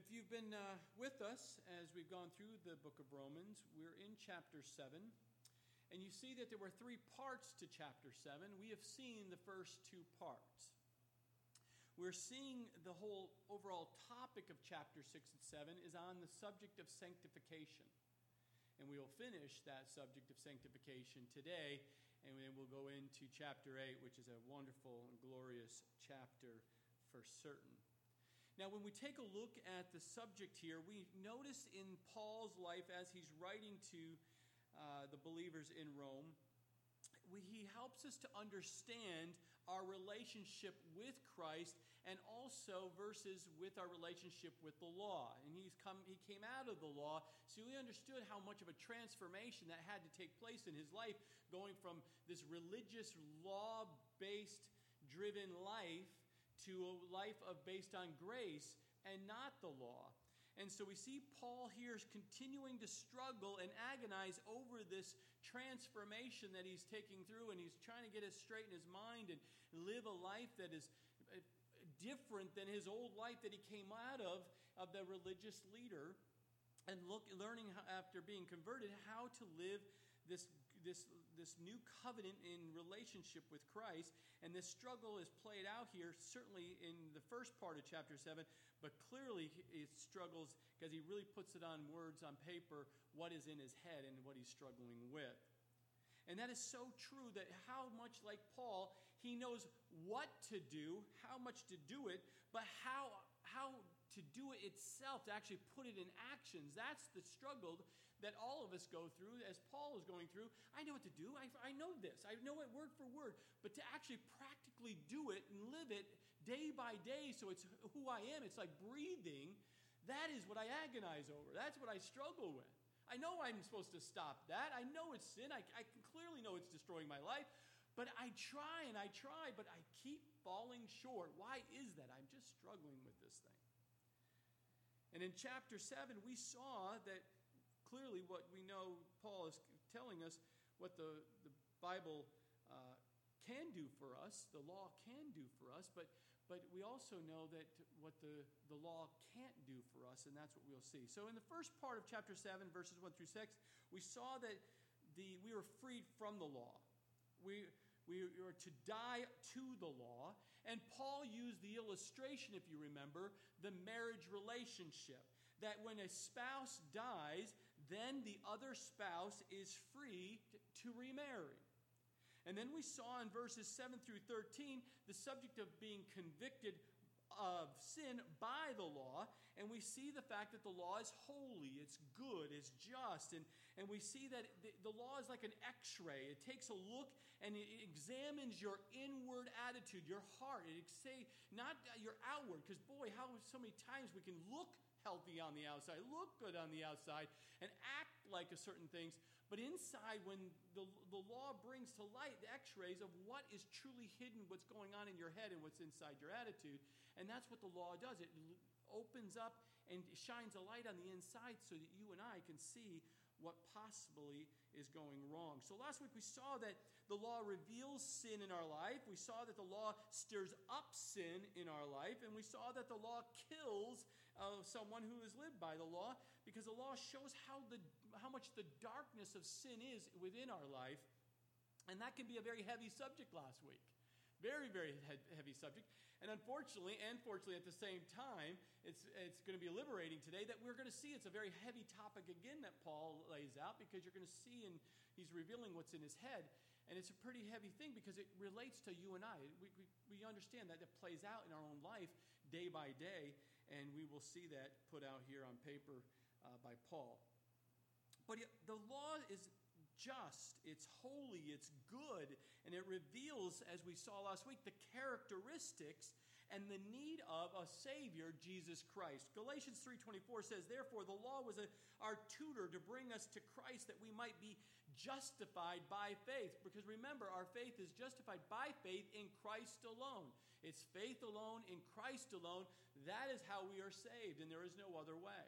If you've been uh, with us as we've gone through the book of Romans, we're in chapter 7. And you see that there were three parts to chapter 7. We have seen the first two parts. We're seeing the whole overall topic of chapter 6 and 7 is on the subject of sanctification. And we will finish that subject of sanctification today, and then we'll go into chapter 8, which is a wonderful and glorious chapter for certain. Now, when we take a look at the subject here, we notice in Paul's life as he's writing to uh, the believers in Rome, we, he helps us to understand our relationship with Christ and also versus with our relationship with the law. And he's come, he came out of the law, so he understood how much of a transformation that had to take place in his life, going from this religious, law based, driven life to a life of based on grace and not the law. And so we see Paul here continuing to struggle and agonize over this transformation that he's taking through, and he's trying to get it straight in his mind and live a life that is uh, different than his old life that he came out of, of the religious leader, and look, learning after being converted how to live this, this this new covenant in relationship with Christ. And this struggle is played out here, certainly in the first part of chapter 7, but clearly it struggles because he really puts it on words, on paper, what is in his head and what he's struggling with. And that is so true that how much like Paul, he knows what to do, how much to do it, but how, how to do it itself, to actually put it in actions. That's the struggle that all of us go through, as Paul is going through. I know what to do. I, I know this. I know it word for word. But to actually practically do it and live it day by day so it's who I am, it's like breathing, that is what I agonize over. That's what I struggle with. I know I'm supposed to stop that. I know it's sin. I, I clearly know it's destroying my life. But I try and I try, but I keep falling short. Why is that? I'm just struggling with this thing. And in chapter 7, we saw that clearly what we know Paul is telling us what the, the Bible uh, can do for us, the law can do for us, but, but we also know that what the, the law can't do for us, and that's what we'll see. So, in the first part of chapter 7, verses 1 through 6, we saw that the, we were freed from the law. We, we are to die to the law. And Paul used the illustration, if you remember, the marriage relationship. That when a spouse dies, then the other spouse is free to remarry. And then we saw in verses 7 through 13 the subject of being convicted of sin by the law. And we see the fact that the law is holy, it's good, it's just. And, and we see that the, the law is like an x ray. It takes a look and it examines your inward attitude, your heart. It say, not uh, your outward, because boy, how so many times we can look healthy on the outside, look good on the outside, and act like a certain things. But inside, when the, the law brings to light the x rays of what is truly hidden, what's going on in your head, and what's inside your attitude, and that's what the law does. It opens up and shines a light on the inside so that you and I can see what possibly is going wrong. So last week we saw that the law reveals sin in our life. We saw that the law stirs up sin in our life. And we saw that the law kills uh, someone who has lived by the law because the law shows how, the, how much the darkness of sin is within our life. And that can be a very heavy subject last week. Very, very heavy subject. And unfortunately, and fortunately at the same time, it's, it's going to be liberating today that we're going to see it's a very heavy topic again that Paul lays out because you're going to see and he's revealing what's in his head. And it's a pretty heavy thing because it relates to you and I. We, we, we understand that it plays out in our own life day by day and we will see that put out here on paper uh, by Paul. But the law is just, it's holy, it's good, and it reveals, as we saw last week, the characteristics and the need of a savior jesus christ. Galatians 3.24 says therefore the law was a, our tutor to bring us to christ that we might be justified by faith. Because remember our faith is justified by faith in christ alone. It's faith alone in christ alone. That is how we are saved, and there is no other way.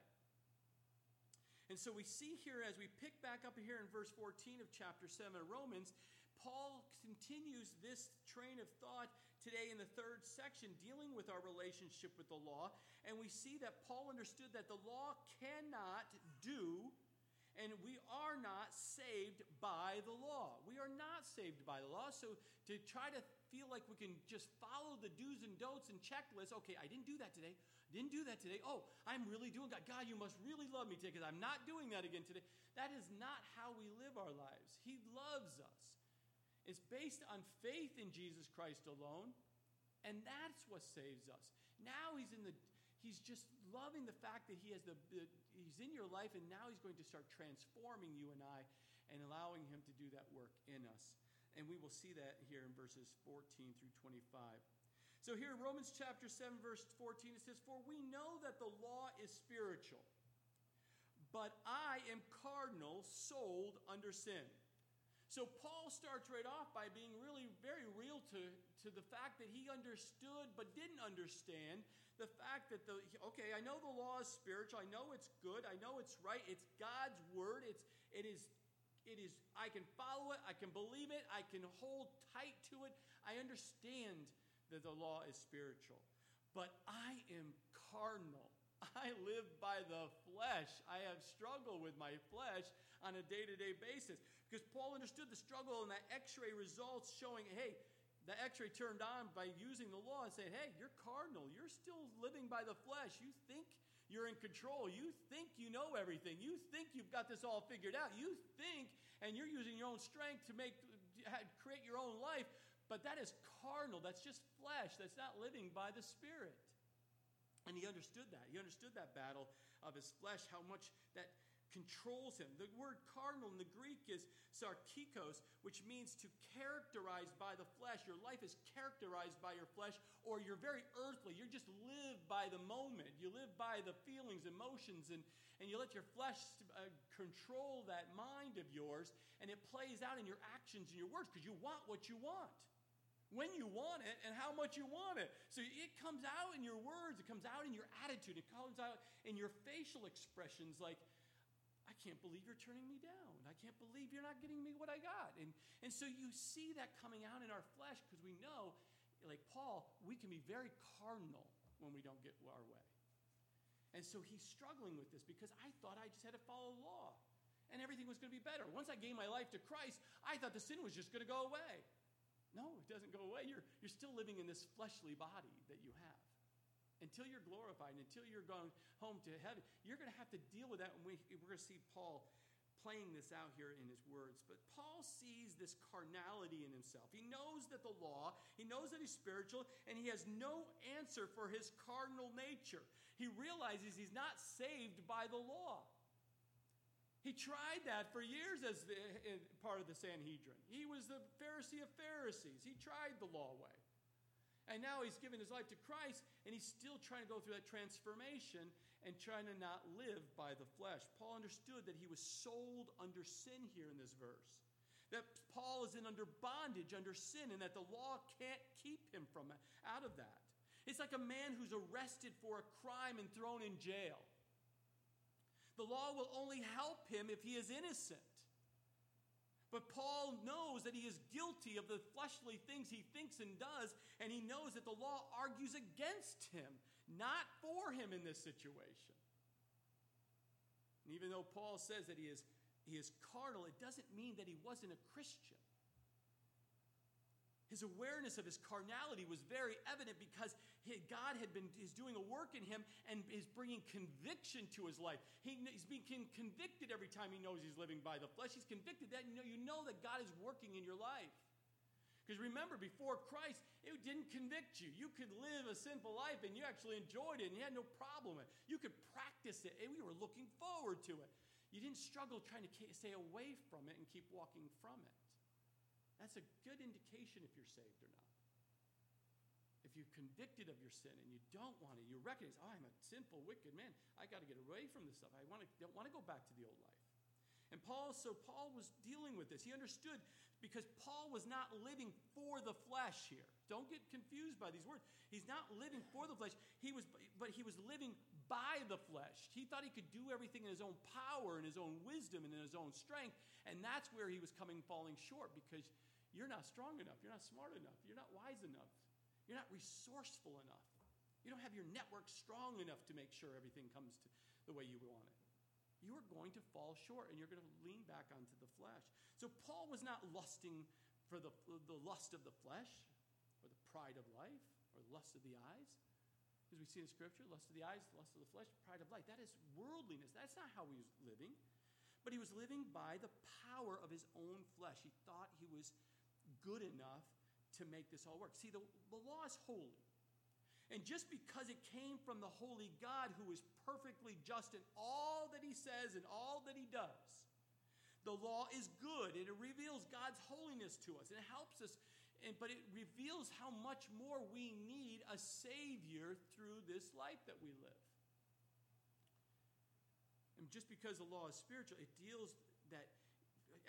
And so we see here as we pick back up here in verse 14 of chapter 7 of Romans, Paul continues this train of thought today in the third section dealing with our relationship with the law. And we see that Paul understood that the law cannot do and we are not saved by the law. We are not saved by the law. So to try to feel like we can just follow the do's and don'ts and checklists, okay, I didn't do that today. Didn't do that today. Oh, I'm really doing that. God, you must really love me today because I'm not doing that again today. That is not how we live our lives. He loves us. It's based on faith in Jesus Christ alone, and that's what saves us. Now he's in the he's just loving the fact that he has the, the, he's in your life and now he's going to start transforming you and I and allowing him to do that work in us. And we will see that here in verses 14 through 25. So here in Romans chapter 7 verse 14 it says for we know that the law is spiritual but I am carnal sold under sin. So Paul starts right off by being really very real to, to the fact that he understood but didn't understand the fact that the okay, I know the law is spiritual, I know it's good, I know it's right, it's God's word, it's it is it is I can follow it, I can believe it, I can hold tight to it. I understand that the law is spiritual. But I am carnal. I live by the flesh. I have struggled with my flesh on a day to day basis. Because Paul understood the struggle and that x ray results showing, hey, the x ray turned on by using the law and saying, hey, you're cardinal. You're still living by the flesh. You think you're in control. You think you know everything. You think you've got this all figured out. You think, and you're using your own strength to make, create your own life. But that is carnal. That's just flesh. That's not living by the Spirit. And he understood that. He understood that battle of his flesh, how much that controls him. The word cardinal in the Greek is sarkikos, which means to characterize by the flesh. Your life is characterized by your flesh, or you're very earthly. You just live by the moment. You live by the feelings, emotions, and, and you let your flesh uh, control that mind of yours, and it plays out in your actions and your words because you want what you want when you want it and how much you want it. So it comes out in your words, it comes out in your attitude, it comes out in your facial expressions like, can't believe you're turning me down. I can't believe you're not getting me what I got. And, and so you see that coming out in our flesh because we know, like Paul, we can be very cardinal when we don't get our way. And so he's struggling with this because I thought I just had to follow law and everything was going to be better. Once I gave my life to Christ, I thought the sin was just going to go away. No, it doesn't go away. You're, you're still living in this fleshly body that you have. Until you're glorified, and until you're going home to heaven, you're going to have to deal with that. And we, we're going to see Paul playing this out here in his words. But Paul sees this carnality in himself. He knows that the law, he knows that he's spiritual, and he has no answer for his cardinal nature. He realizes he's not saved by the law. He tried that for years as part of the Sanhedrin. He was the Pharisee of Pharisees. He tried the law way. And now he's given his life to Christ, and he's still trying to go through that transformation and trying to not live by the flesh. Paul understood that he was sold under sin here in this verse. That Paul is in under bondage, under sin, and that the law can't keep him from out of that. It's like a man who's arrested for a crime and thrown in jail. The law will only help him if he is innocent. But Paul knows that he is guilty of the fleshly things he thinks and does, and he knows that the law argues against him, not for him in this situation. And even though Paul says that he is, he is carnal, it doesn't mean that he wasn't a Christian. His awareness of his carnality was very evident because God had been is doing a work in him and is bringing conviction to his life. He, he's being convicted every time he knows he's living by the flesh. He's convicted that you know, you know that God is working in your life. Because remember, before Christ, it didn't convict you. You could live a sinful life and you actually enjoyed it and you had no problem with it. You could practice it and we were looking forward to it. You didn't struggle trying to stay away from it and keep walking from it. That's a good indication if you're saved or not. If you're convicted of your sin and you don't want it, you recognize, oh, I'm a sinful, wicked man. I got to get away from this stuff. I want to, don't want to go back to the old life. And Paul, so Paul was dealing with this. He understood because Paul was not living for the flesh here. Don't get confused by these words. He's not living for the flesh. He was, but he was living by the flesh. He thought he could do everything in his own power in his own wisdom and in his own strength. And that's where he was coming falling short because you're not strong enough. You're not smart enough. You're not wise enough. You're not resourceful enough. You don't have your network strong enough to make sure everything comes to the way you want it. You are going to fall short and you're going to lean back onto the flesh. So Paul was not lusting for the, the lust of the flesh or the pride of life or lust of the eyes. As we see in Scripture, lust of the eyes, lust of the flesh, pride of life. That is worldliness. That's not how he was living. But he was living by the power of his own flesh. He thought he was good enough to make this all work. See, the, the law is holy. And just because it came from the holy God who is perfectly just in all that he says and all that he does, the law is good and it reveals God's holiness to us and it helps us and, but it reveals how much more we need a Savior through this life that we live. And just because the law is spiritual, it deals that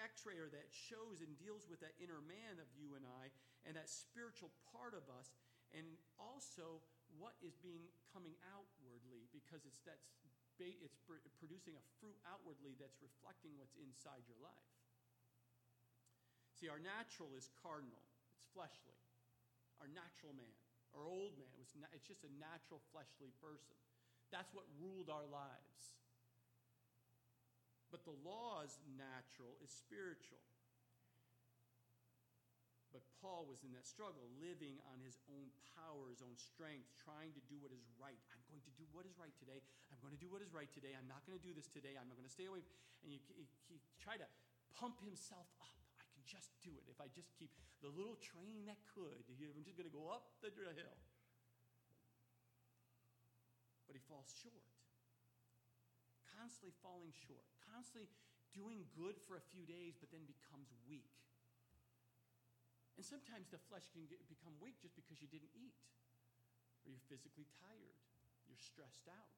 x-ray or that shows and deals with that inner man of you and I and that spiritual part of us and also what is being coming outwardly because it's that's it's producing a fruit outwardly that's reflecting what's inside your life. See, our natural is cardinal it's fleshly. Our natural man, our old man, it's just a natural fleshly person. That's what ruled our lives. But the law is natural is spiritual. But Paul was in that struggle, living on his own power, his own strength, trying to do what is right. I'm going to do what is right today. I'm going to do what is right today. I'm not going to do this today. I'm not going to stay away. And he, he tried to pump himself up I can just do it. If I just keep the little train that could, I'm just going to go up the hill. But he falls short. Constantly falling short. Constantly doing good for a few days, but then becomes weak. And sometimes the flesh can get, become weak just because you didn't eat, or you're physically tired, you're stressed out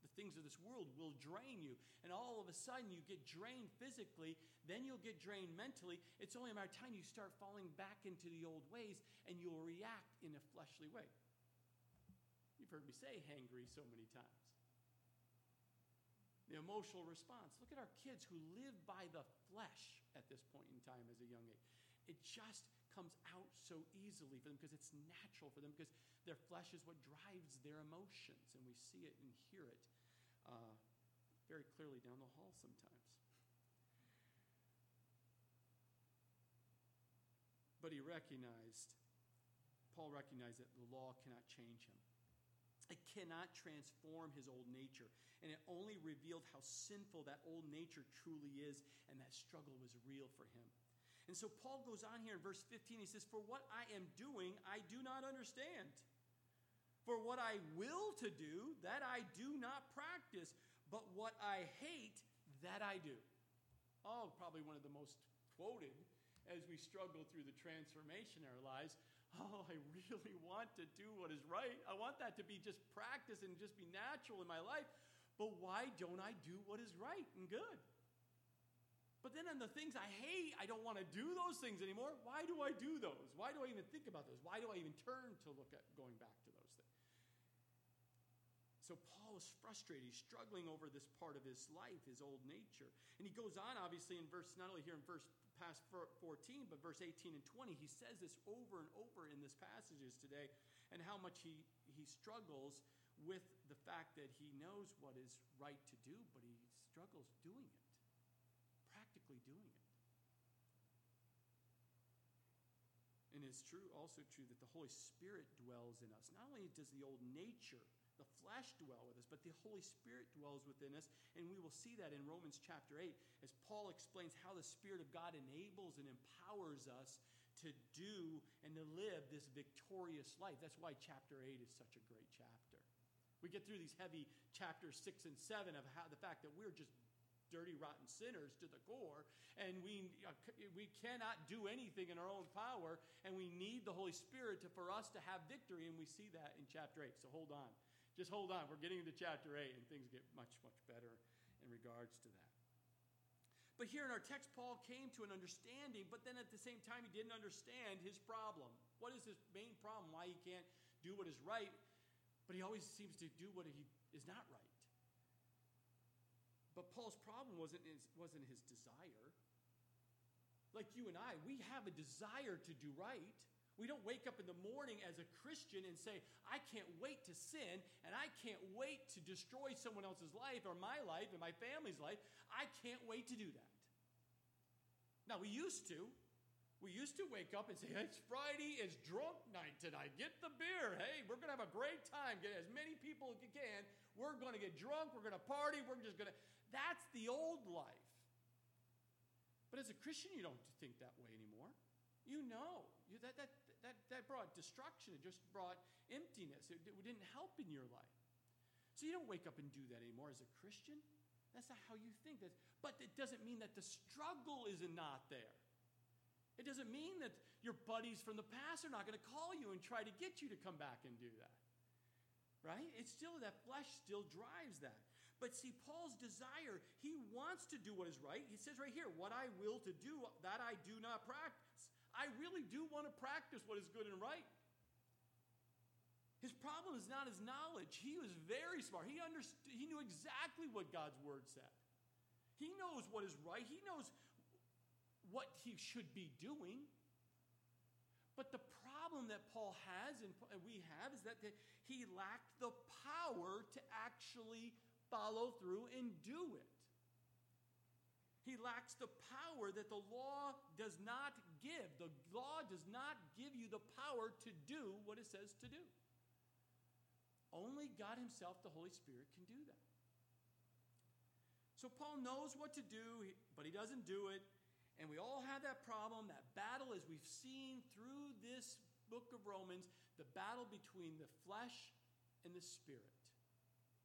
the things of this world will drain you. And all of a sudden, you get drained physically, then you'll get drained mentally. It's only a matter of time you start falling back into the old ways and you'll react in a fleshly way. You've heard me say hangry so many times. The emotional response. Look at our kids who live by the flesh at this point in time as a young age. It just comes out so easily for them because it's natural for them because their flesh is what drives their emotions, and we see it and hear it uh, very clearly down the hall sometimes. But he recognized, Paul recognized that the law cannot change him. It cannot transform his old nature. And it only revealed how sinful that old nature truly is, and that struggle was real for him. And so Paul goes on here in verse 15. He says, For what I am doing, I do not understand. For what I will to do, that I do not practice. But what I hate, that I do. Oh, probably one of the most quoted as we struggle through the transformation in our lives. Oh, I really want to do what is right. I want that to be just practice and just be natural in my life. But why don't I do what is right and good? But then on the things I hate, I don't want to do those things anymore. Why do I do those? Why do I even think about those? Why do I even turn to look at going back to those things? So Paul is frustrated. He's struggling over this part of his life, his old nature. And he goes on, obviously, in verse, not only here in verse past 14, but verse 18 and 20. He says this over and over in this passages today, and how much he, he struggles with the fact that he knows what is right to do, but he struggles doing it practically doing it. And it's true, also true, that the Holy Spirit dwells in us. Not only does the old nature, the flesh dwell with us, but the Holy Spirit dwells within us. And we will see that in Romans chapter 8 as Paul explains how the Spirit of God enables and empowers us to do and to live this victorious life. That's why chapter 8 is such a great chapter. We get through these heavy chapters 6 and 7 of how the fact that we're just dirty, rotten sinners to the core, and we, we cannot do anything in our own power, and we need the Holy Spirit to, for us to have victory, and we see that in chapter 8. So hold on. Just hold on. We're getting into chapter 8, and things get much, much better in regards to that. But here in our text, Paul came to an understanding, but then at the same time, he didn't understand his problem. What is his main problem? Why he can't do what is right, but he always seems to do what he is not right. But Paul's problem wasn't his, wasn't his desire. Like you and I, we have a desire to do right. We don't wake up in the morning as a Christian and say, I can't wait to sin and I can't wait to destroy someone else's life or my life and my family's life. I can't wait to do that. Now, we used to. We used to wake up and say, It's Friday, it's drunk night tonight. Get the beer. Hey, we're going to have a great time. Get as many people as you can. We're going to get drunk. We're going to party. We're just going to. That's the old life. But as a Christian, you don't think that way anymore. You know. You, that, that, that, that brought destruction. It just brought emptiness. It, it didn't help in your life. So you don't wake up and do that anymore as a Christian. That's not how you think. But it doesn't mean that the struggle is not there. It doesn't mean that your buddies from the past are not going to call you and try to get you to come back and do that. Right? It's still that flesh still drives that. But see, Paul's desire, he wants to do what is right. He says right here, what I will to do, that I do not practice. I really do want to practice what is good and right. His problem is not his knowledge. He was very smart. He understood, he knew exactly what God's word said. He knows what is right. He knows what he should be doing. But the problem that Paul has and we have is that he lacked the power to actually follow through and do it. He lacks the power that the law does not give. The law does not give you the power to do what it says to do. Only God Himself, the Holy Spirit, can do that. So Paul knows what to do, but he doesn't do it. And we all have that problem, that battle, as we've seen through this book of Romans, the battle between the flesh and the spirit.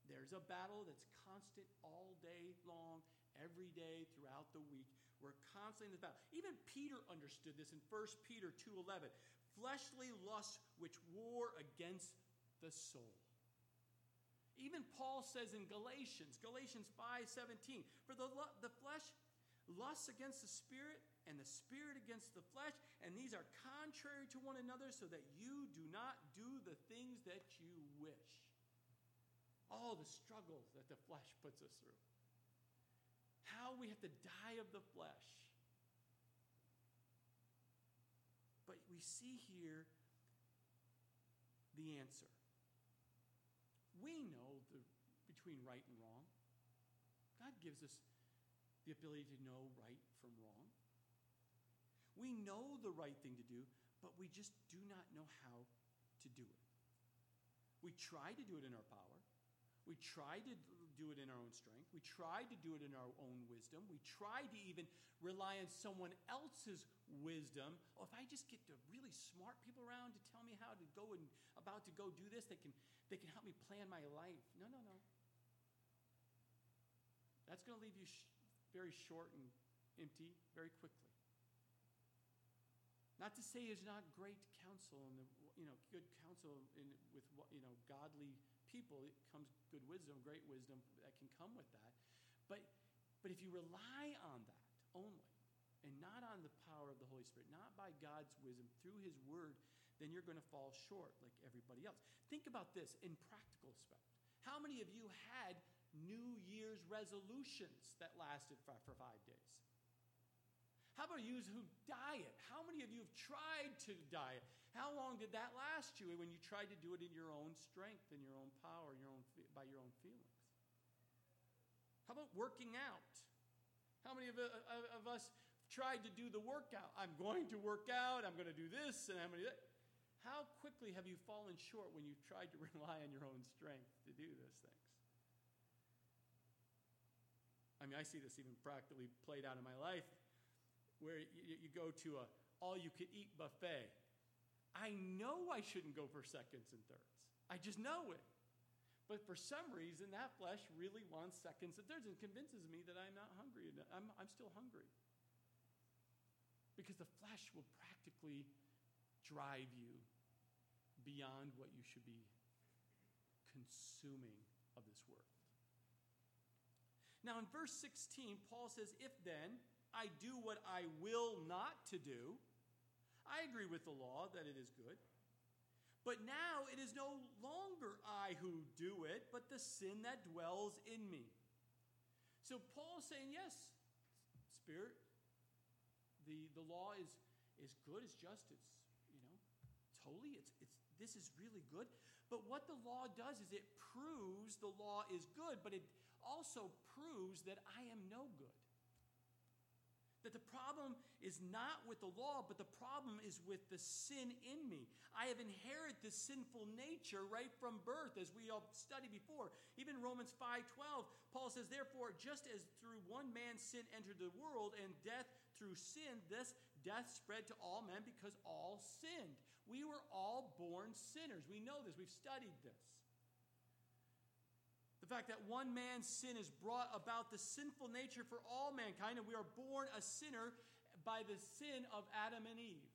There's a battle that's constant all day long, every day throughout the week. We're constantly in this battle. Even Peter understood this in 1 Peter 2:11. Fleshly lusts which war against the soul. Even Paul says in Galatians, Galatians 5:17, for the, the flesh lusts against the spirit and the spirit against the flesh, and these are contrary to one another so that you do not do the things that you wish. All the struggles that the flesh puts us through how we have to die of the flesh. But we see here the answer. We know the, between right and wrong. God gives us the ability to know right from wrong. We know the right thing to do, but we just do not know how to do it. We try to do it in our power. We try to do it in our own strength. We try to do it in our own wisdom. We try to even rely on someone else's wisdom. Oh, if I just get the really smart people around to tell me how to go and about to go do this, they can they can help me plan my life. No, no, no. That's going to leave you sh- very short and empty very quickly. Not to say it's not great counsel and you know good counsel in, with you know godly people, it comes good wisdom, great wisdom that can come with that. But, but if you rely on that only, and not on the power of the Holy Spirit, not by God's wisdom through His Word, then you're going to fall short like everybody else. Think about this in practical aspect. How many of you had New Year's resolutions that lasted for, for five days? How about you who diet? How many of you have tried to diet? How long did that last you when you tried to do it in your own strength and your own power, your own, by your own feelings? How about working out? How many of, uh, of us tried to do the workout? I'm going to work out, I'm going to do this, and to do that. How quickly have you fallen short when you've tried to rely on your own strength to do those things? I mean, I see this even practically played out in my life where you, you go to a all you could eat buffet I know I shouldn't go for seconds and thirds. I just know it. But for some reason, that flesh really wants seconds and thirds and convinces me that I'm not hungry. I'm, I'm still hungry. Because the flesh will practically drive you beyond what you should be consuming of this world. Now, in verse 16, Paul says, If then I do what I will not to do, I agree with the law that it is good. But now it is no longer I who do it, but the sin that dwells in me. So Paul's saying, yes, Spirit, the, the law is, is good, it's just, it's, you know, holy. It's, it's, this is really good. But what the law does is it proves the law is good, but it also proves that I am no good. That the problem is not with the law, but the problem is with the sin in me. I have inherited this sinful nature right from birth, as we all studied before. Even Romans 5:12, Paul says, Therefore, just as through one man sin entered the world, and death through sin, this death spread to all men because all sinned. We were all born sinners. We know this, we've studied this. The fact that one man's sin has brought about the sinful nature for all mankind, and we are born a sinner by the sin of Adam and Eve.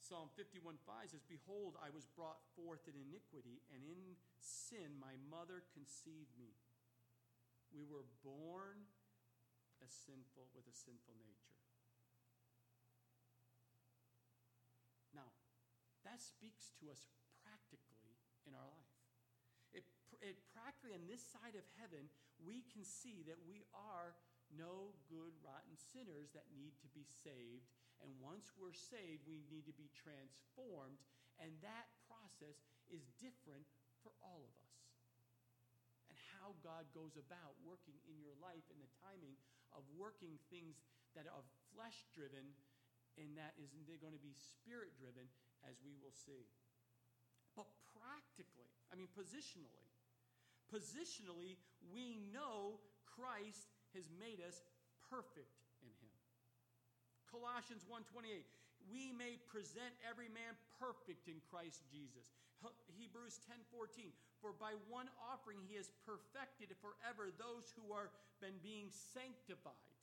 Psalm 51 5 says, Behold, I was brought forth in iniquity, and in sin my mother conceived me. We were born a sinful with a sinful nature. Now, that speaks to us in our life. It, it practically, on this side of heaven, we can see that we are no good, rotten sinners that need to be saved. And once we're saved, we need to be transformed. And that process is different for all of us. And how God goes about working in your life and the timing of working things that are flesh driven and that is going to be spirit driven, as we will see practically, I mean, positionally. Positionally, we know Christ has made us perfect in him. Colossians 1:28 we may present every man perfect in Christ Jesus. Hebrews 10:14 For by one offering he has perfected forever those who are been being sanctified.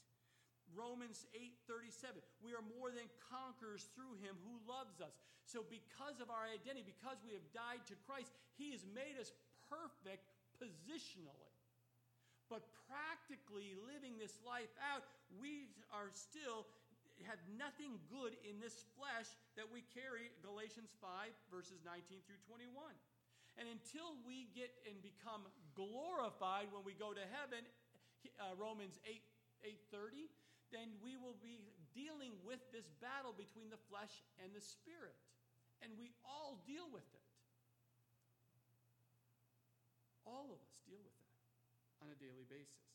Romans 8:37. We are more than conquerors through him who loves us. So because of our identity, because we have died to Christ, he has made us perfect positionally. But practically living this life out, we are still have nothing good in this flesh that we carry Galatians 5 verses 19 through 21. And until we get and become glorified when we go to heaven, uh, Romans 8 8:30, then we will be dealing with this battle between the flesh and the spirit. And we all deal with it. All of us deal with that on a daily basis.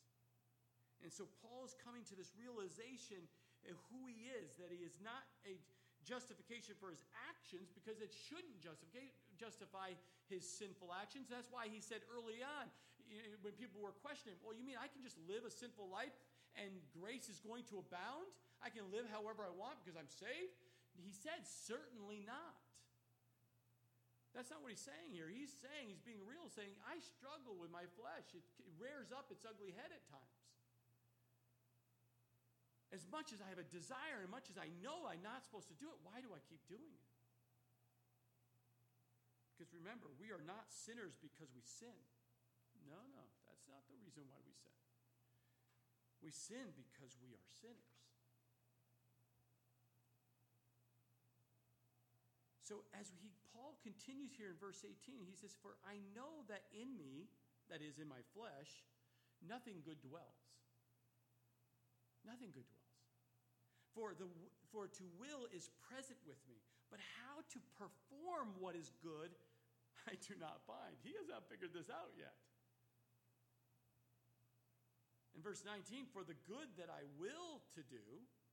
And so Paul is coming to this realization of who he is, that he is not a justification for his actions because it shouldn't justify, justify his sinful actions. That's why he said early on, when people were questioning, well, you mean I can just live a sinful life and grace is going to abound? I can live however I want because I'm saved? He said, certainly not. That's not what he's saying here. He's saying, he's being real, saying, I struggle with my flesh. It, it rears up its ugly head at times. As much as I have a desire, and much as I know I'm not supposed to do it, why do I keep doing it? Because remember, we are not sinners because we sin. No, no, that's not the reason why we sin. We sin because we are sinners. So as he Paul continues here in verse 18, he says, For I know that in me, that is in my flesh, nothing good dwells. Nothing good dwells. For, the, for to will is present with me, but how to perform what is good, I do not find. He has not figured this out yet. In verse 19, for the good that I will to do,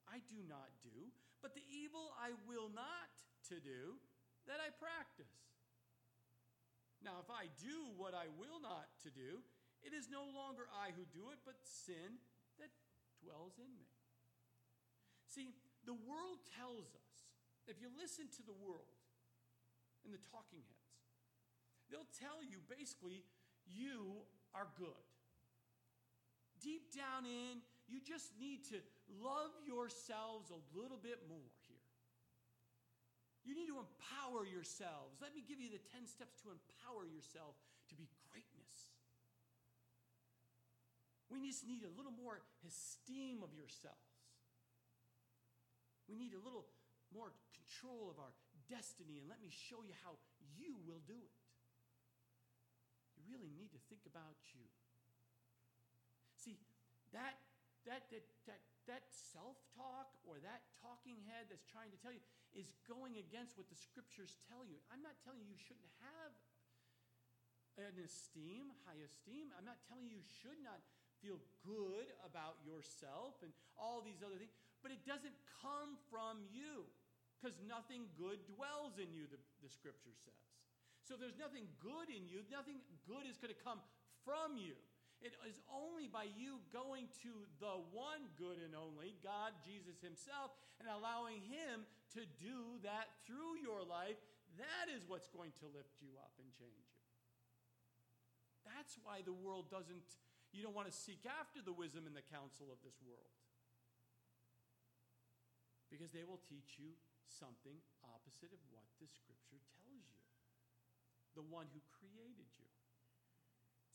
I do not do, but the evil I will not to do, that I practice. Now, if I do what I will not to do, it is no longer I who do it, but sin that dwells in me. See, the world tells us, if you listen to the world and the talking heads, they'll tell you basically, you are good deep down in, you just need to love yourselves a little bit more here. You need to empower yourselves. Let me give you the 10 steps to empower yourself to be greatness. We just need a little more esteem of yourselves. We need a little more control of our destiny, and let me show you how you will do it. You really need to think about you. That that, that, that, that self talk or that talking head that's trying to tell you is going against what the scriptures tell you. I'm not telling you you shouldn't have an esteem, high esteem. I'm not telling you you should not feel good about yourself and all these other things, but it doesn't come from you because nothing good dwells in you, the, the scripture says. So if there's nothing good in you, nothing good is going to come from you. It is only by you going to the one good and only, God, Jesus Himself, and allowing Him to do that through your life. That is what's going to lift you up and change you. That's why the world doesn't, you don't want to seek after the wisdom and the counsel of this world. Because they will teach you something opposite of what the scripture tells you. The one who created you.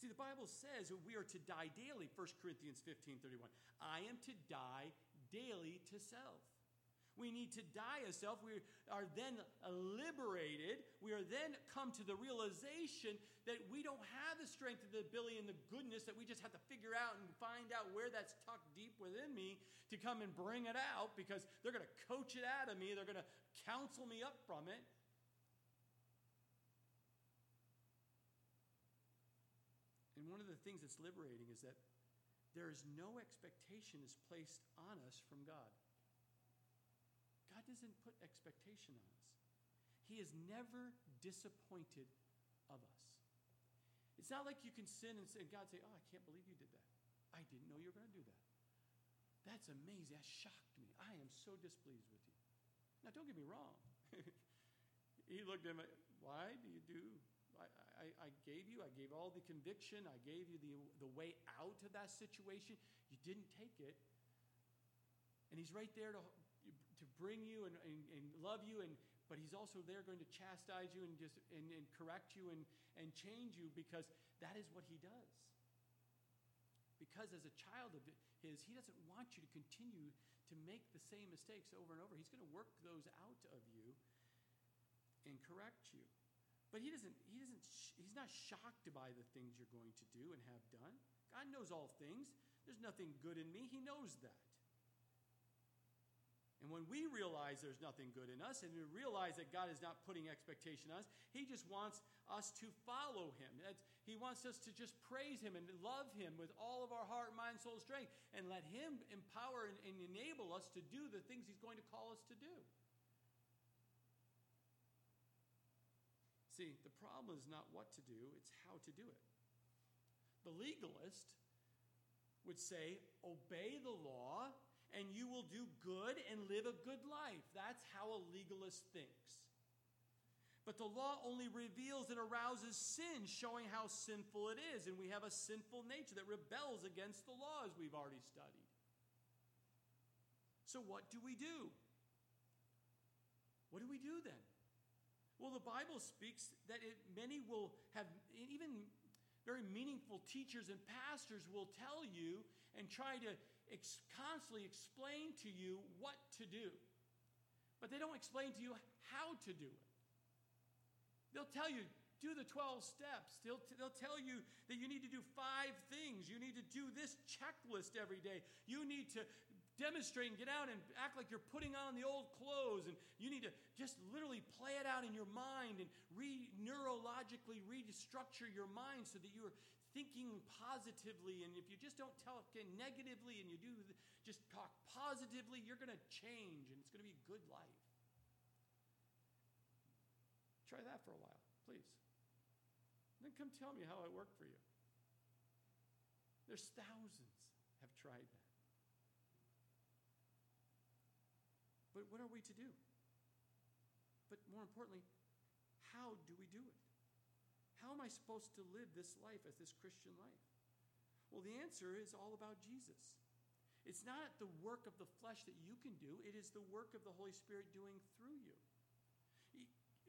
See, the Bible says we are to die daily, 1 Corinthians 15 31. I am to die daily to self. We need to die as self. We are then liberated. We are then come to the realization that we don't have the strength and the ability and the goodness that we just have to figure out and find out where that's tucked deep within me to come and bring it out because they're going to coach it out of me. They're going to counsel me up from it. And one of the things that's liberating is that there is no expectation is placed on us from God. God doesn't put expectation on us. He is never disappointed of us. It's not like you can sin and, God say, Oh, I can't believe you did that. I didn't know you were going to do that. That's amazing. That shocked me. I am so displeased with you. Now, don't get me wrong. he looked at me, Why do you do I, gave you. I gave all the conviction. I gave you the, the way out of that situation. You didn't take it. And He's right there to, to bring you and, and, and love you, and, but He's also there going to chastise you and, just, and, and correct you and, and change you because that is what He does. Because as a child of His, He doesn't want you to continue to make the same mistakes over and over. He's going to work those out of you and correct you. But he doesn't, he doesn't, he's not shocked by the things you're going to do and have done. God knows all things. There's nothing good in me. He knows that. And when we realize there's nothing good in us and we realize that God is not putting expectation on us, He just wants us to follow Him. That's, he wants us to just praise Him and love Him with all of our heart, mind, soul, strength, and let Him empower and, and enable us to do the things He's going to call us to do. See, the problem is not what to do, it's how to do it. The legalist would say, Obey the law, and you will do good and live a good life. That's how a legalist thinks. But the law only reveals and arouses sin, showing how sinful it is. And we have a sinful nature that rebels against the law, as we've already studied. So, what do we do? What do we do then? Well, the Bible speaks that it, many will have, even very meaningful teachers and pastors will tell you and try to ex- constantly explain to you what to do. But they don't explain to you how to do it. They'll tell you, do the 12 steps. They'll, they'll tell you that you need to do five things. You need to do this checklist every day. You need to demonstrate and get out and act like you're putting on the old clothes and you need to just literally play it out in your mind and re neurologically restructure your mind so that you're thinking positively. And if you just don't talk negatively and you do just talk positively you're going to change and it's going to be a good life. Try that for a while please. Then come tell me how it worked for you. There's thousands have tried that But what are we to do? But more importantly, how do we do it? How am I supposed to live this life as this Christian life? Well, the answer is all about Jesus. It's not the work of the flesh that you can do, it is the work of the Holy Spirit doing through you.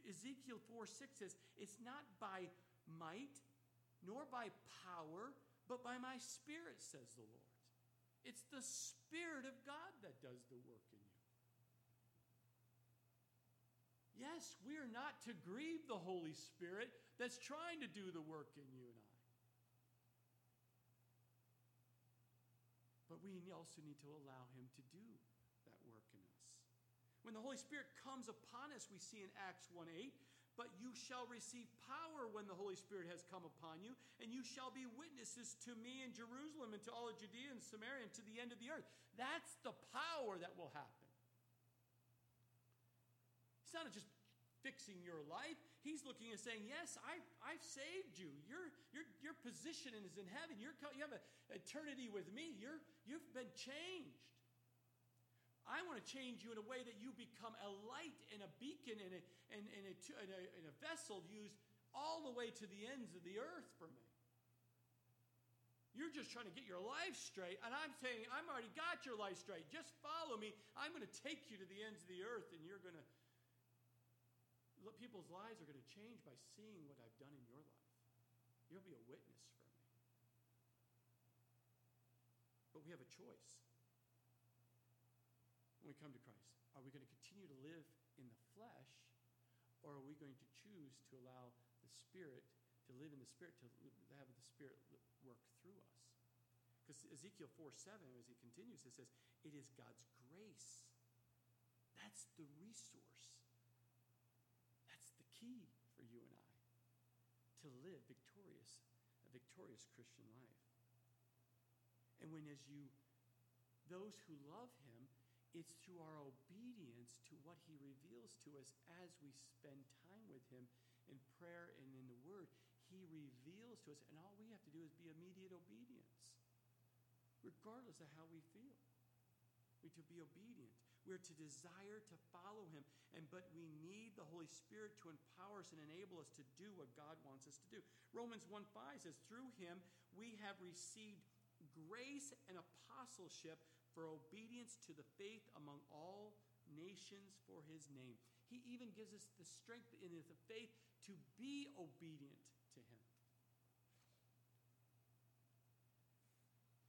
Ezekiel 4 6 says, It's not by might nor by power, but by my spirit, says the Lord. It's the Spirit of God that does the work in you. Yes, we are not to grieve the Holy Spirit that's trying to do the work in you and I. But we also need to allow Him to do that work in us. When the Holy Spirit comes upon us, we see in Acts 1 8, but you shall receive power when the Holy Spirit has come upon you, and you shall be witnesses to me in Jerusalem and to all of Judea and Samaria and to the end of the earth. That's the power that will happen. It's not just fixing your life. He's looking and saying, Yes, I've, I've saved you. Your, your, your position is in heaven. You're, you have an eternity with me. You're, you've been changed. I want to change you in a way that you become a light and a beacon and a, and, and a, and a, and a vessel used all the way to the ends of the earth for me. You're just trying to get your life straight, and I'm saying, I've already got your life straight. Just follow me. I'm going to take you to the ends of the earth, and you're going to. People's lives are going to change by seeing what I've done in your life. You'll be a witness for me. But we have a choice when we come to Christ? Are we going to continue to live in the flesh, or are we going to choose to allow the Spirit to live in the Spirit, to have the Spirit work through us? Because Ezekiel 4 7, as he continues, it says, It is God's grace. That's the resource. Key for you and I to live victorious, a victorious Christian life. And when, as you, those who love Him, it's through our obedience to what He reveals to us as we spend time with Him in prayer and in the Word. He reveals to us, and all we have to do is be immediate obedience, regardless of how we feel. We're to be obedient. We're to desire to follow him. And but we need the Holy Spirit to empower us and enable us to do what God wants us to do. Romans 1 5 says, Through him we have received grace and apostleship for obedience to the faith among all nations for his name. He even gives us the strength in the faith to be obedient to him.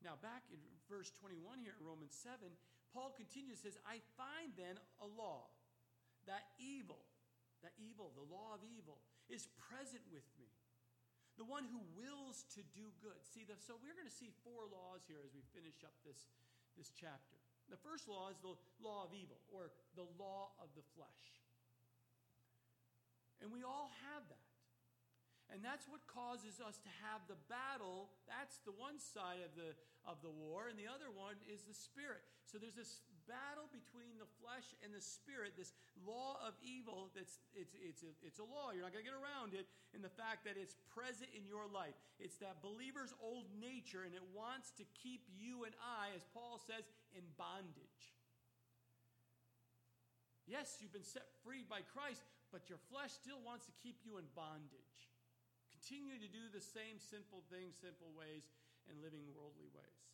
Now, back in verse 21 here in Romans 7, Paul continues, says, I find then a law, that evil, that evil, the law of evil, is present with me. The one who wills to do good. See, the, so we're going to see four laws here as we finish up this this chapter. The first law is the law of evil, or the law of the flesh. And we all have that. And that's what causes us to have the battle. That's the one side of the, of the war, and the other one is the spirit. So there's this battle between the flesh and the spirit, this law of evil that's it's it's a, it's a law. You're not going to get around it in the fact that it's present in your life. It's that believer's old nature and it wants to keep you and I as Paul says in bondage. Yes, you've been set free by Christ, but your flesh still wants to keep you in bondage. Continue to do the same simple things, simple ways, and living worldly ways.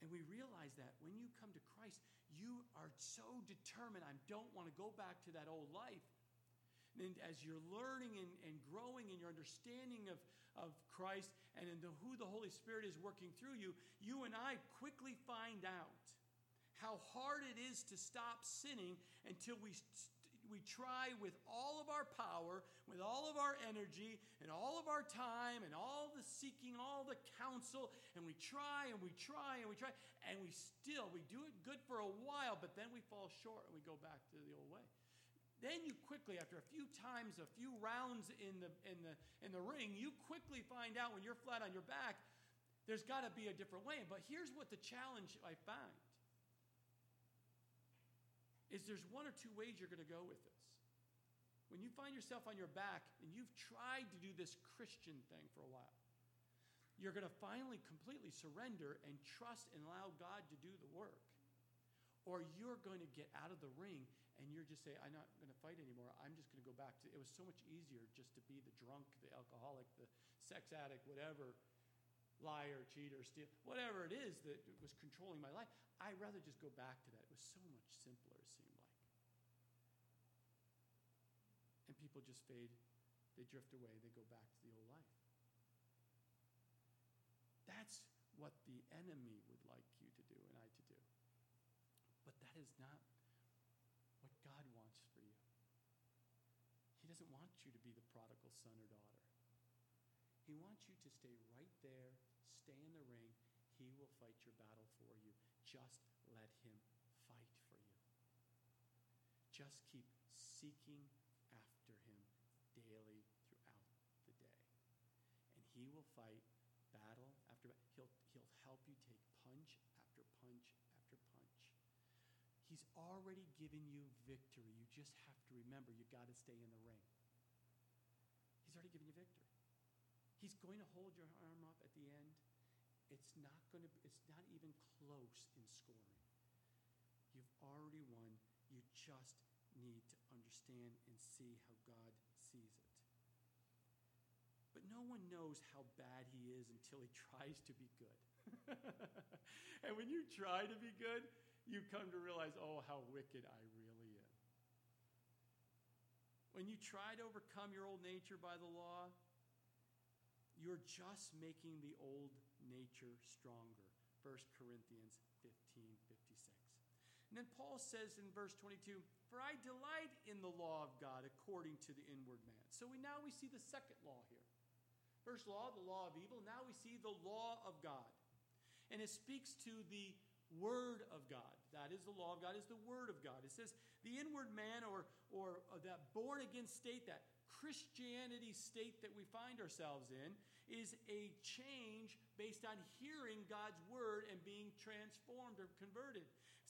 And we realize that when you come to Christ, you are so determined, I don't want to go back to that old life. And as you're learning and, and growing in your understanding of, of Christ and in the, who the Holy Spirit is working through you, you and I quickly find out how hard it is to stop sinning until we we try with all of our power, with all of our energy, and all of our time, and all the seeking, all the counsel, and we try and we try and we try, and we still, we do it good for a while, but then we fall short and we go back to the old way. Then you quickly, after a few times, a few rounds in the, in the, in the ring, you quickly find out when you're flat on your back, there's got to be a different way. But here's what the challenge I find is there's one or two ways you're going to go with this. When you find yourself on your back and you've tried to do this Christian thing for a while, you're going to finally completely surrender and trust and allow God to do the work. Or you're going to get out of the ring and you're just say, I'm not going to fight anymore. I'm just going to go back to it was so much easier just to be the drunk, the alcoholic, the sex addict, whatever, liar, cheater, steal, whatever it is that was controlling my life. I'd rather just go back to that. Was so much simpler, it seemed like. And people just fade, they drift away, they go back to the old life. That's what the enemy would like you to do and I to do. But that is not what God wants for you. He doesn't want you to be the prodigal son or daughter. He wants you to stay right there, stay in the ring. He will fight your battle for you. Just let him. Just keep seeking after him daily throughout the day. And he will fight battle after battle. He'll, he'll help you take punch after punch after punch. He's already given you victory. You just have to remember you've got to stay in the ring. He's already given you victory. He's going to hold your arm up at the end. It's not going to it's not even close in scoring. You've already won. You just need to understand and see how God sees it. But no one knows how bad he is until he tries to be good. and when you try to be good, you come to realize, oh, how wicked I really am. When you try to overcome your old nature by the law, you're just making the old nature stronger. 1 Corinthians 15 56. And then Paul says in verse 22, For I delight in the law of God according to the inward man. So we now we see the second law here. First law, the law of evil. Now we see the law of God. And it speaks to the word of God. That is the law of God, is the word of God. It says the inward man or, or, or that born again state, that Christianity state that we find ourselves in is a change based on hearing God's word and being transformed or converted.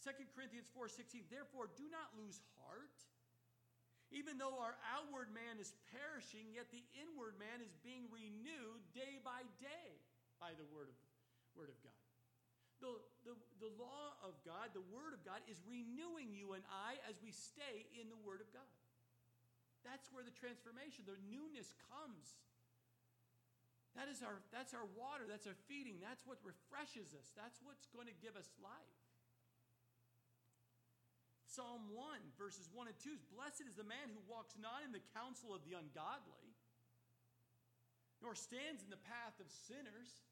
2 Corinthians 4:16 Therefore do not lose heart even though our outward man is perishing yet the inward man is being renewed day by day by the word of word of God. The, the, the law of God, the Word of God, is renewing you and I as we stay in the Word of God. That's where the transformation, the newness comes. That is our, that's our water, that's our feeding, that's what refreshes us, that's what's going to give us life. Psalm 1, verses 1 and 2 is Blessed is the man who walks not in the counsel of the ungodly, nor stands in the path of sinners,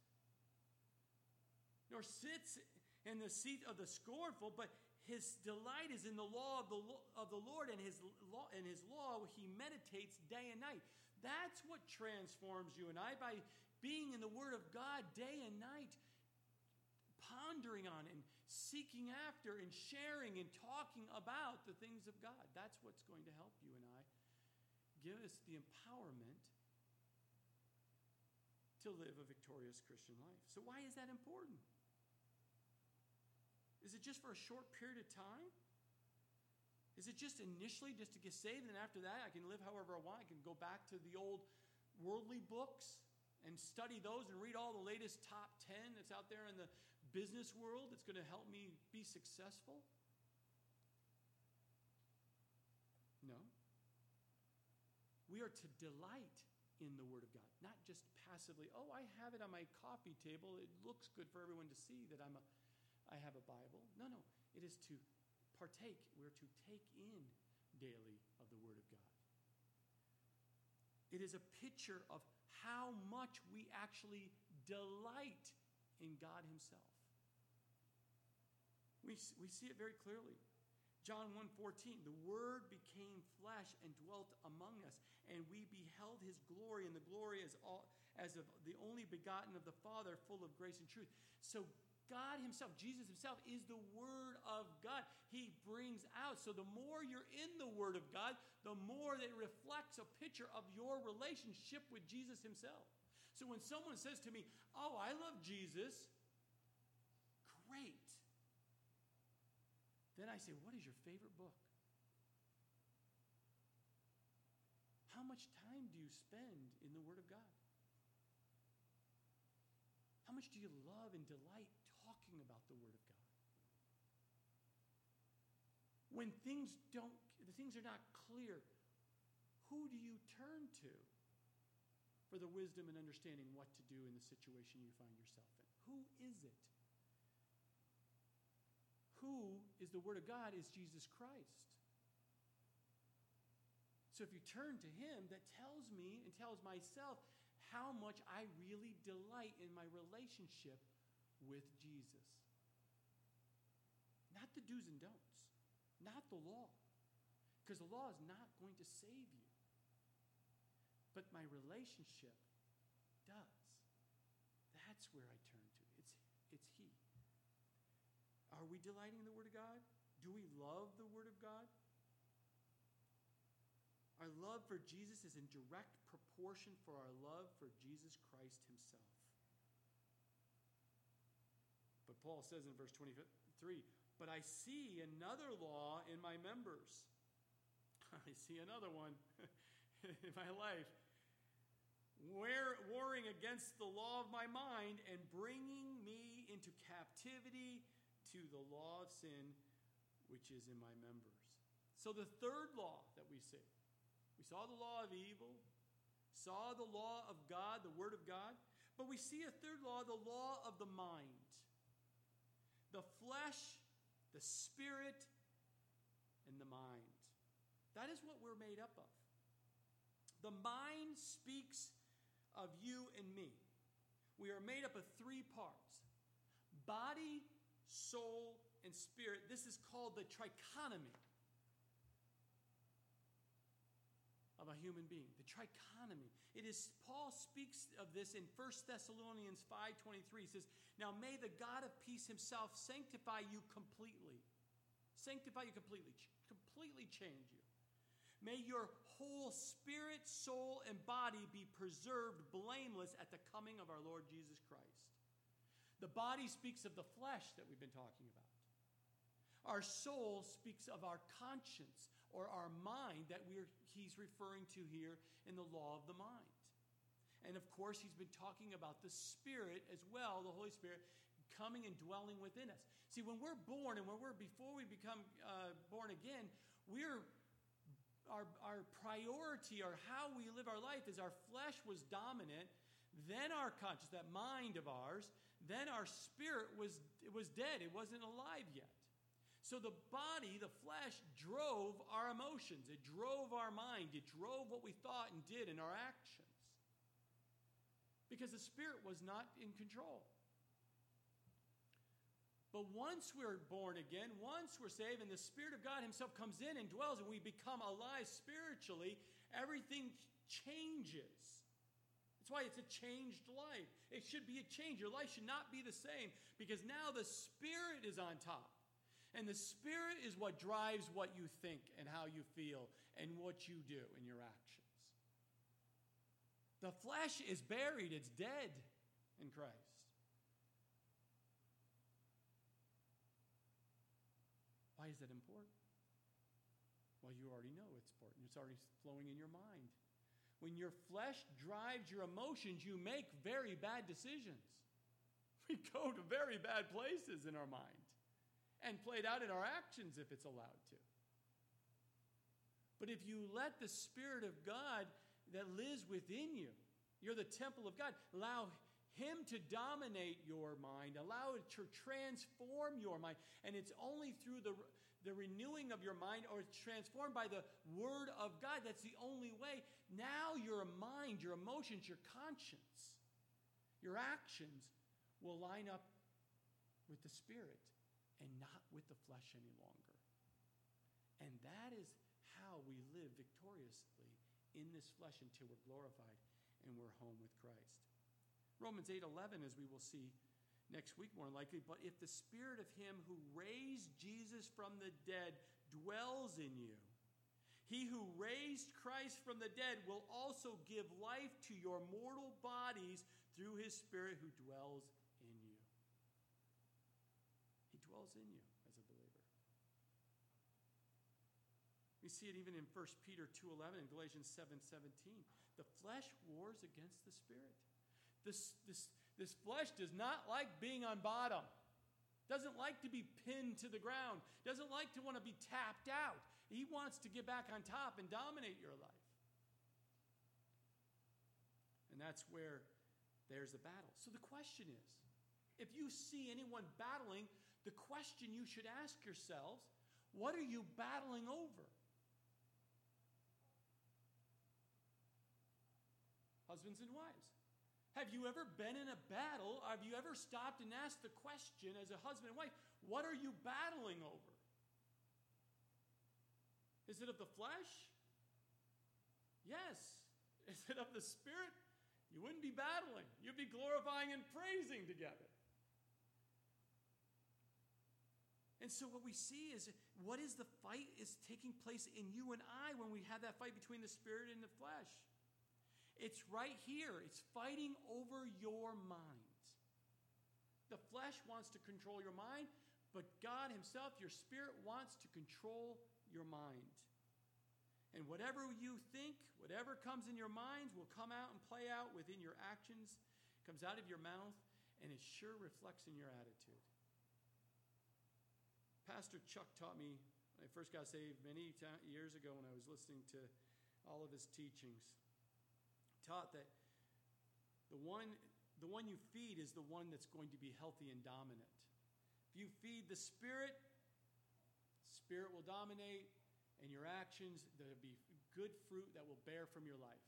nor sits in the seat of the scornful, but his delight is in the law of the, of the Lord, and his law, and his law he meditates day and night. That's what transforms you and I by being in the Word of God day and night, pondering on and seeking after and sharing and talking about the things of God. That's what's going to help you and I. Give us the empowerment to live a victorious Christian life. So, why is that important? Is it just for a short period of time? Is it just initially just to get saved, and after that I can live however I want? I can go back to the old worldly books and study those and read all the latest top 10 that's out there in the business world that's going to help me be successful? No. We are to delight in the Word of God, not just passively, oh, I have it on my coffee table. It looks good for everyone to see that I'm a, I have a Bible. No, no. It is to partake, we're to take in daily of the Word of God. It is a picture of how much we actually delight in God Himself. We, we see it very clearly. John 1:14 The word became flesh and dwelt among us and we beheld his glory and the glory as all as of the only begotten of the Father full of grace and truth. So God Himself, Jesus Himself, is the Word of God. He brings out. So the more you're in the Word of God, the more that reflects a picture of your relationship with Jesus Himself. So when someone says to me, Oh, I love Jesus, great. Then I say, What is your favorite book? How much time do you spend in the Word of God? How much do you love and delight talking about the Word of God. When things don't, the things are not clear, who do you turn to for the wisdom and understanding what to do in the situation you find yourself in? Who is it? Who is the Word of God is Jesus Christ. So if you turn to Him, that tells me and tells myself how much I really delight in my relationship with Jesus. Not the do's and don'ts, not the law, because the law is not going to save you. But my relationship does. That's where I turn to. It's, it's He. Are we delighting in the Word of God? Do we love the Word of God? Our love for Jesus is in direct proportion for our love for Jesus Christ Himself. But Paul says in verse 23 But I see another law in my members. I see another one in my life. warring against the law of my mind and bringing me into captivity to the law of sin which is in my members. So, the third law that we see we saw the law of evil, saw the law of God, the Word of God, but we see a third law, the law of the mind. The flesh, the spirit, and the mind. That is what we're made up of. The mind speaks of you and me. We are made up of three parts body, soul, and spirit. This is called the trichotomy of a human being. The trichotomy. It is Paul speaks of this in 1 Thessalonians 5:23. He says, "Now may the God of peace himself sanctify you completely. Sanctify you completely, completely change you. May your whole spirit, soul, and body be preserved blameless at the coming of our Lord Jesus Christ." The body speaks of the flesh that we've been talking about. Our soul speaks of our conscience or our mind that we're, he's referring to here in the law of the mind. And of course, he's been talking about the Spirit as well, the Holy Spirit coming and dwelling within us. See, when we're born and when we're before we become uh, born again, we're our, our priority or how we live our life is our flesh was dominant, then our conscience, that mind of ours, then our spirit was, it was dead. It wasn't alive yet. So the body, the flesh, drove our emotions. It drove our mind. It drove what we thought and did in our actions. Because the spirit was not in control. But once we're born again, once we're saved, and the Spirit of God Himself comes in and dwells, and we become alive spiritually, everything changes. That's why it's a changed life. It should be a change. Your life should not be the same because now the Spirit is on top. And the Spirit is what drives what you think and how you feel and what you do in your actions. The flesh is buried, it's dead in Christ. Why is that important? Well, you already know it's important. It's already flowing in your mind. When your flesh drives your emotions, you make very bad decisions. We go to very bad places in our mind and played out in our actions if it's allowed to. But if you let the Spirit of God that lives within you, you're the temple of God, allow Him to dominate your mind, allow it to transform your mind. And it's only through the, the renewing of your mind or transformed by the Word of God that's the only way. Now your mind, your emotions, your conscience, your actions will line up with the Spirit and not with the flesh any longer. And that is how we live victoriously in this flesh until we're glorified and we're home with Christ. Romans 8:11 as we will see next week more likely, but if the spirit of him who raised Jesus from the dead dwells in you, he who raised Christ from the dead will also give life to your mortal bodies through his spirit who dwells in you. He dwells in you as a believer. We see it even in 1 Peter 2.11 and Galatians 7.17. The flesh wars against the spirit. This, this, this flesh does not like being on bottom. Doesn't like to be pinned to the ground. Doesn't like to want to be tapped out. He wants to get back on top and dominate your life. And that's where there's the battle. So the question is if you see anyone battling the question you should ask yourselves what are you battling over? Husbands and wives. Have you ever been in a battle? Have you ever stopped and asked the question as a husband and wife, what are you battling over? Is it of the flesh? Yes. Is it of the spirit? You wouldn't be battling, you'd be glorifying and praising together. And so what we see is what is the fight is taking place in you and I when we have that fight between the spirit and the flesh. It's right here. It's fighting over your mind. The flesh wants to control your mind, but God Himself, your spirit, wants to control your mind. And whatever you think, whatever comes in your minds, will come out and play out within your actions, comes out of your mouth, and it sure reflects in your attitude. Pastor Chuck taught me when I first got saved many years ago when I was listening to all of his teachings. Taught that the one, the one you feed is the one that's going to be healthy and dominant. If you feed the spirit, spirit will dominate, and your actions, there'll be good fruit that will bear from your life.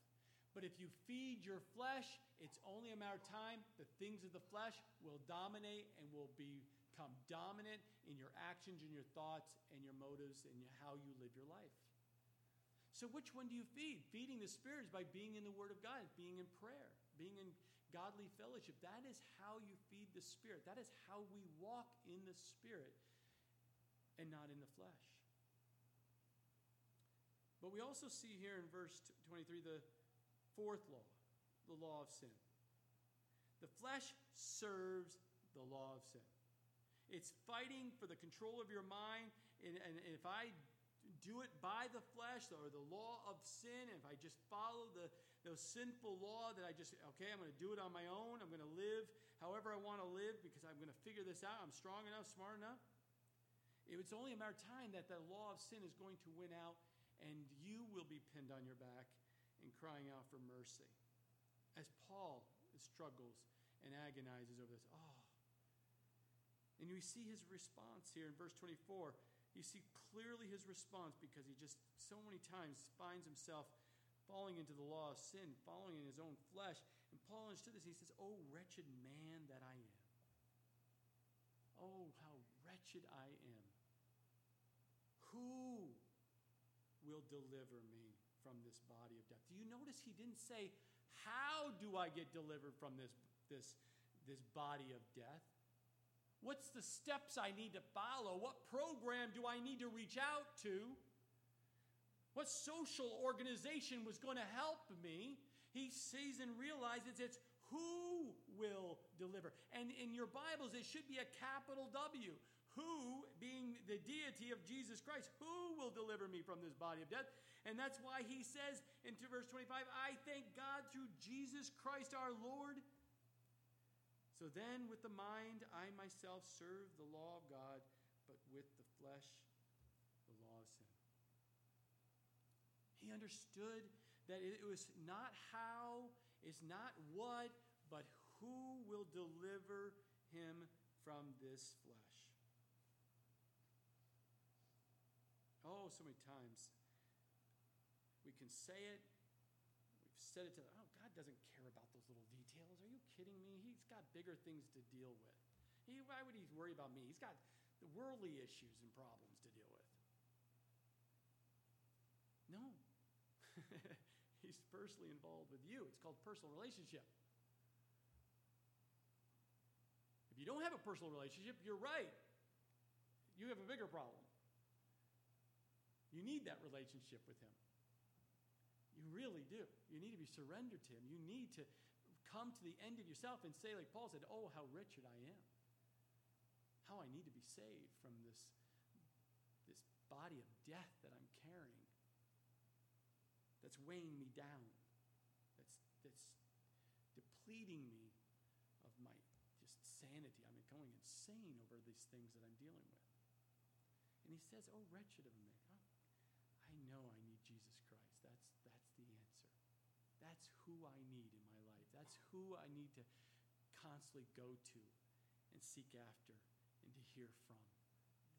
But if you feed your flesh, it's only a matter of time. The things of the flesh will dominate and will become dominant in your actions and your thoughts and your motives and how you live your life. So, which one do you feed? Feeding the Spirit is by being in the Word of God, being in prayer, being in godly fellowship. That is how you feed the Spirit. That is how we walk in the Spirit and not in the flesh. But we also see here in verse 23 the fourth law, the law of sin. The flesh serves the law of sin. It's fighting for the control of your mind. And, and, if I do it by the flesh or the law of sin, if I just follow the, those sinful law that I just, okay, I'm going to do it on my own. I'm going to live however I want to live because I'm going to figure this out. I'm strong enough, smart enough. It's only a matter of time that the law of sin is going to win out and you will be pinned on your back and crying out for mercy. As Paul struggles and agonizes over this, oh. And we see his response here in verse 24. You see clearly his response because he just so many times finds himself falling into the law of sin, following in his own flesh. And Paul understood this. He says, Oh, wretched man that I am. Oh, how wretched I am. Who will deliver me from this body of death. Do you notice he didn't say, How do I get delivered from this, this, this body of death? What's the steps I need to follow? What program do I need to reach out to? What social organization was going to help me? He sees and realizes it's who will deliver. And in your Bibles, it should be a capital W. Who, being the deity of Jesus Christ, who will deliver me from this body of death? And that's why he says in verse 25, I thank God through Jesus Christ our Lord. So then, with the mind, I myself serve the law of God, but with the flesh, the law of sin. He understood that it was not how, it's not what, but who will deliver him from this flesh. Oh, so many times we can say it. We've said it to, oh, God doesn't care about those little details. Are you kidding me? He's got bigger things to deal with. He, why would he worry about me? He's got the worldly issues and problems to deal with. No. He's personally involved with you. It's called personal relationship. If you don't have a personal relationship, you're right. You have a bigger problem. You need that relationship with Him. You really do. You need to be surrendered to Him. You need to come to the end of yourself and say, like Paul said, Oh, how wretched I am. How I need to be saved from this, this body of death that I'm carrying that's weighing me down, that's, that's depleting me of my just sanity. I'm going insane over these things that I'm dealing with. And he says, Oh, wretched of me I know I need Jesus Christ. That's, that's the answer. That's who I need. That's who I need to constantly go to and seek after and to hear from.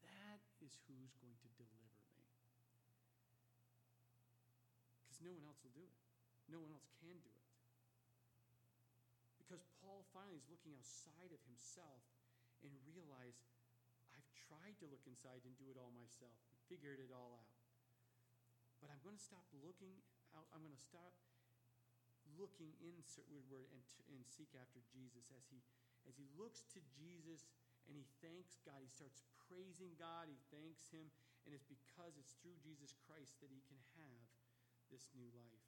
That is who's going to deliver me. Because no one else will do it, no one else can do it. Because Paul finally is looking outside of himself and realize I've tried to look inside and do it all myself, figured it all out. But I'm going to stop looking out. I'm going to stop looking inward and, and seek after Jesus, as he, as he looks to Jesus and he thanks God, he starts praising God, he thanks him, and it's because it's through Jesus Christ that he can have this new life.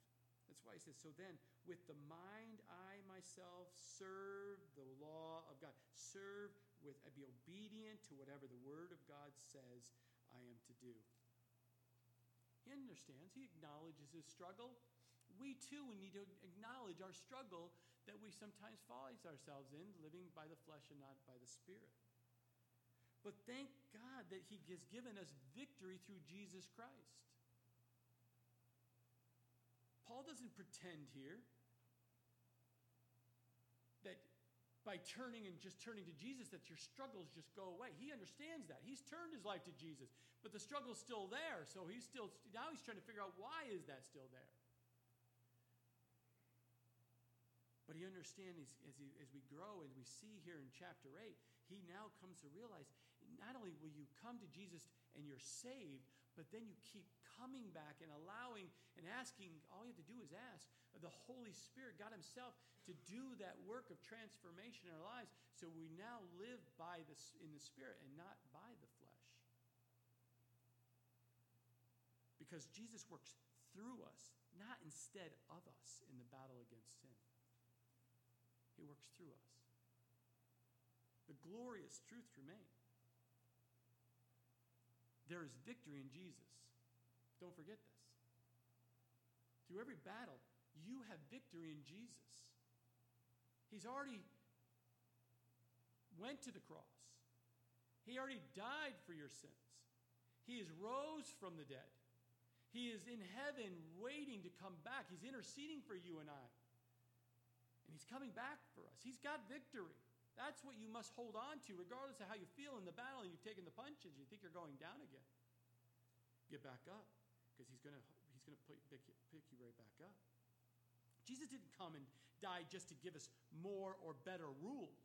That's why he says, So then, with the mind, I myself serve the law of God. Serve with, be obedient to whatever the word of God says I am to do. He understands, he acknowledges his struggle. We too we need to acknowledge our struggle that we sometimes find ourselves in, living by the flesh and not by the spirit. But thank God that he has given us victory through Jesus Christ. Paul doesn't pretend here that by turning and just turning to Jesus that your struggles just go away. He understands that. He's turned his life to Jesus, but the struggle's still there. So he's still now he's trying to figure out why is that still there. But he understands as, he, as we grow and we see here in chapter 8, he now comes to realize not only will you come to Jesus and you're saved, but then you keep coming back and allowing and asking, all you have to do is ask the Holy Spirit, God Himself, to do that work of transformation in our lives. So we now live by this in the Spirit and not by the flesh. Because Jesus works through us, not instead of us in the battle against sin. Works through us. The glorious truth remains. There is victory in Jesus. Don't forget this. Through every battle, you have victory in Jesus. He's already went to the cross. He already died for your sins. He is rose from the dead. He is in heaven waiting to come back. He's interceding for you and I. And he's coming back for us. He's got victory. That's what you must hold on to, regardless of how you feel in the battle and you've taken the punches. You think you're going down again. Get back up, because he's going to he's to pick you, pick you right back up. Jesus didn't come and die just to give us more or better rules.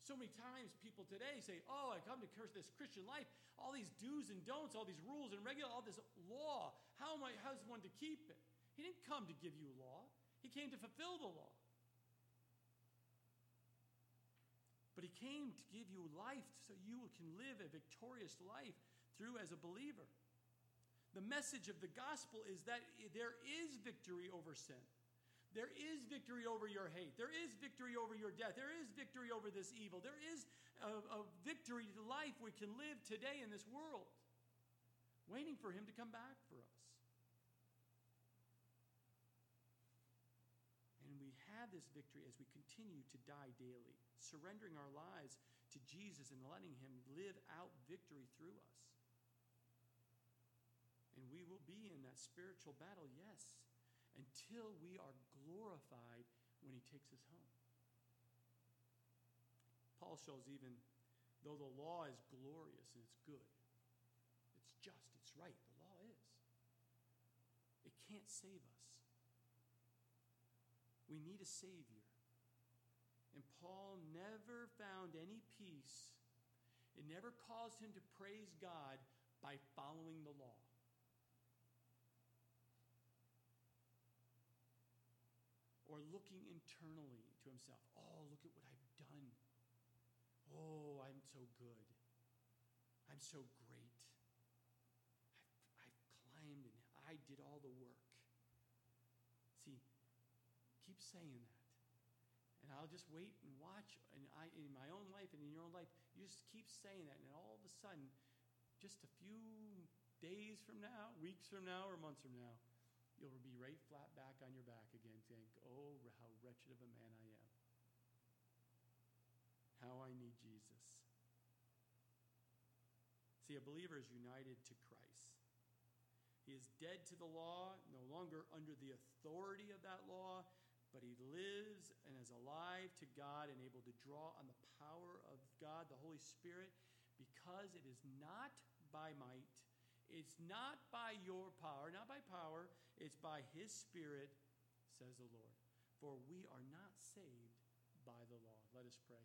So many times people today say, Oh, I come to curse this Christian life, all these do's and don'ts, all these rules and regular, all this law. How am I how's one to keep it? He didn't come to give you law. He came to fulfill the law. But he came to give you life so you can live a victorious life through as a believer. The message of the gospel is that there is victory over sin. There is victory over your hate. There is victory over your death. There is victory over this evil. There is a, a victory to life we can live today in this world, waiting for Him to come back for us. And we have this victory as we continue to die daily surrendering our lives to Jesus and letting Him live out victory through us. And we will be in that spiritual battle, yes, until we are glorified when He takes us home. Paul shows even though the law is glorious and it's good, it's just, it's right, the law is. It can't save us. We need a Savior. And Paul never found any peace. It never caused him to praise God by following the law. Or looking internally to himself. Oh, look at what I've done. Oh, I'm so good. I'm so great. I've, I've climbed and I did all the work. See, saying that. And I'll just wait and watch and I, in my own life and in your own life. You just keep saying that. And all of a sudden, just a few days from now, weeks from now, or months from now, you'll be right flat back on your back again, saying, Oh, how wretched of a man I am. How I need Jesus. See, a believer is united to Christ. He is dead to the law, no longer under the authority of that law, but he lives and is alive to God and able to draw on the power of God, the Holy Spirit, because it is not by might, it's not by your power, not by power, it's by his Spirit, says the Lord. For we are not saved by the law. Let us pray.